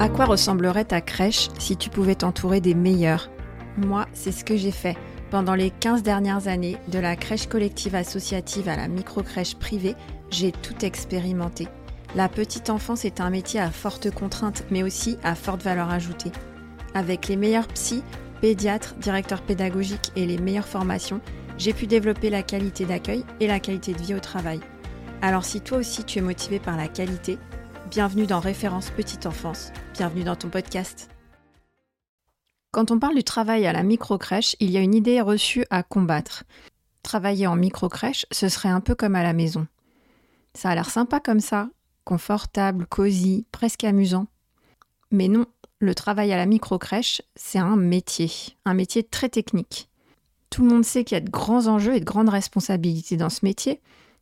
À quoi ressemblerait ta crèche si tu pouvais t'entourer des meilleurs? Moi, c'est ce que j'ai fait. Pendant les 15 dernières années, de la crèche collective associative à la micro-crèche privée, j'ai tout expérimenté. La petite enfance est un métier à forte contrainte, mais aussi à forte valeur ajoutée. Avec les meilleurs psys, pédiatres, directeurs pédagogiques et les meilleures formations, j'ai pu développer la qualité d'accueil et la qualité de vie au travail. Alors si toi aussi tu es motivé par la qualité, Bienvenue dans Référence Petite Enfance. Bienvenue dans ton podcast. Quand on parle du travail à la micro-crèche, il y a une idée reçue à combattre. Travailler en micro-crèche, ce serait un peu comme à la maison. Ça a l'air sympa comme ça, confortable, cosy, presque amusant. Mais non, le travail à la micro-crèche, c'est un métier, un métier très technique. Tout le monde sait qu'il y a de grands enjeux et de grandes responsabilités dans ce métier.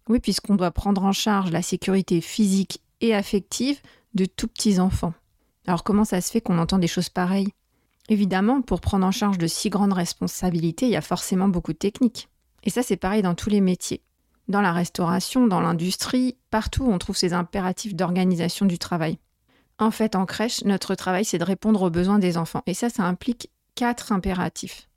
Oui, puisqu'on doit prendre en charge la sécurité physique et affective de tout petits enfants. Alors comment ça se fait qu'on entend des choses pareilles? Évidemment, pour prendre en charge de si grandes responsabilités, il y a forcément beaucoup de techniques. Et ça, c'est pareil dans tous les métiers. Dans la restauration, dans l'industrie, partout on trouve ces impératifs d'organisation du travail. En fait, en crèche, notre travail, c'est de répondre aux besoins des enfants. Et ça, ça implique quatre impératifs.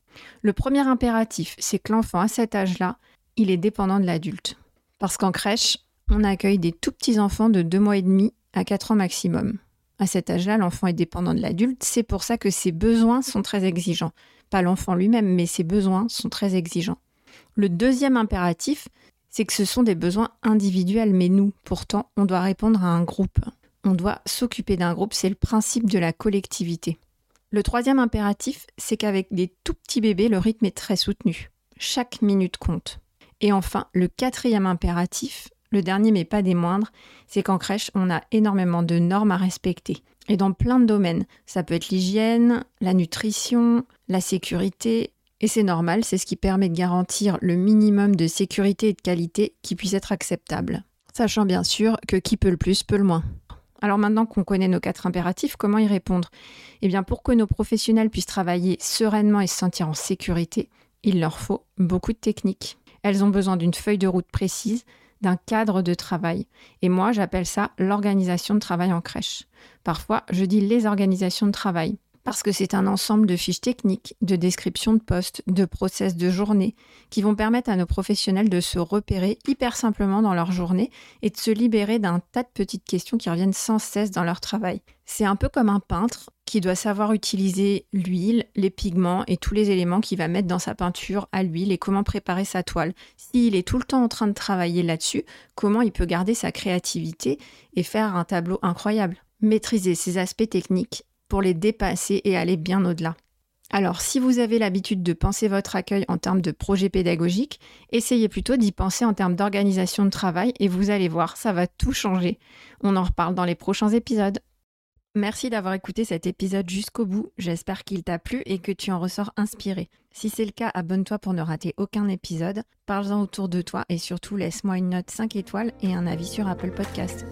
Le premier impératif, c'est que l'enfant, à cet âge-là, il est dépendant de l'adulte. Parce qu'en crèche, on accueille des tout petits enfants de 2 mois et demi à 4 ans maximum. À cet âge-là, l'enfant est dépendant de l'adulte, c'est pour ça que ses besoins sont très exigeants. Pas l'enfant lui-même, mais ses besoins sont très exigeants. Le deuxième impératif, c'est que ce sont des besoins individuels, mais nous, pourtant, on doit répondre à un groupe. On doit s'occuper d'un groupe, c'est le principe de la collectivité. Le troisième impératif, c'est qu'avec des tout petits bébés, le rythme est très soutenu. Chaque minute compte. Et enfin, le quatrième impératif, le dernier, mais pas des moindres, c'est qu'en crèche, on a énormément de normes à respecter. Et dans plein de domaines. Ça peut être l'hygiène, la nutrition, la sécurité. Et c'est normal, c'est ce qui permet de garantir le minimum de sécurité et de qualité qui puisse être acceptable. Sachant bien sûr que qui peut le plus peut le moins. Alors maintenant qu'on connaît nos quatre impératifs, comment y répondre? Eh bien pour que nos professionnels puissent travailler sereinement et se sentir en sécurité, il leur faut beaucoup de techniques. Elles ont besoin d'une feuille de route précise, d'un cadre de travail. Et moi, j'appelle ça l'organisation de travail en crèche. Parfois, je dis les organisations de travail parce que c'est un ensemble de fiches techniques, de descriptions de postes, de process de journée qui vont permettre à nos professionnels de se repérer hyper simplement dans leur journée et de se libérer d'un tas de petites questions qui reviennent sans cesse dans leur travail. C'est un peu comme un peintre qui doit savoir utiliser l'huile, les pigments et tous les éléments qu'il va mettre dans sa peinture à l'huile et comment préparer sa toile. S'il est tout le temps en train de travailler là-dessus, comment il peut garder sa créativité et faire un tableau incroyable? Maîtriser ces aspects techniques pour les dépasser et aller bien au-delà. Alors, si vous avez l'habitude de penser votre accueil en termes de projet pédagogique, essayez plutôt d'y penser en termes d'organisation de travail et vous allez voir, ça va tout changer. On en reparle dans les prochains épisodes. Merci d'avoir écouté cet épisode jusqu'au bout. J'espère qu'il t'a plu et que tu en ressors inspiré. Si c'est le cas, abonne-toi pour ne rater aucun épisode. Parle-en autour de toi et surtout laisse-moi une note 5 étoiles et un avis sur Apple Podcast.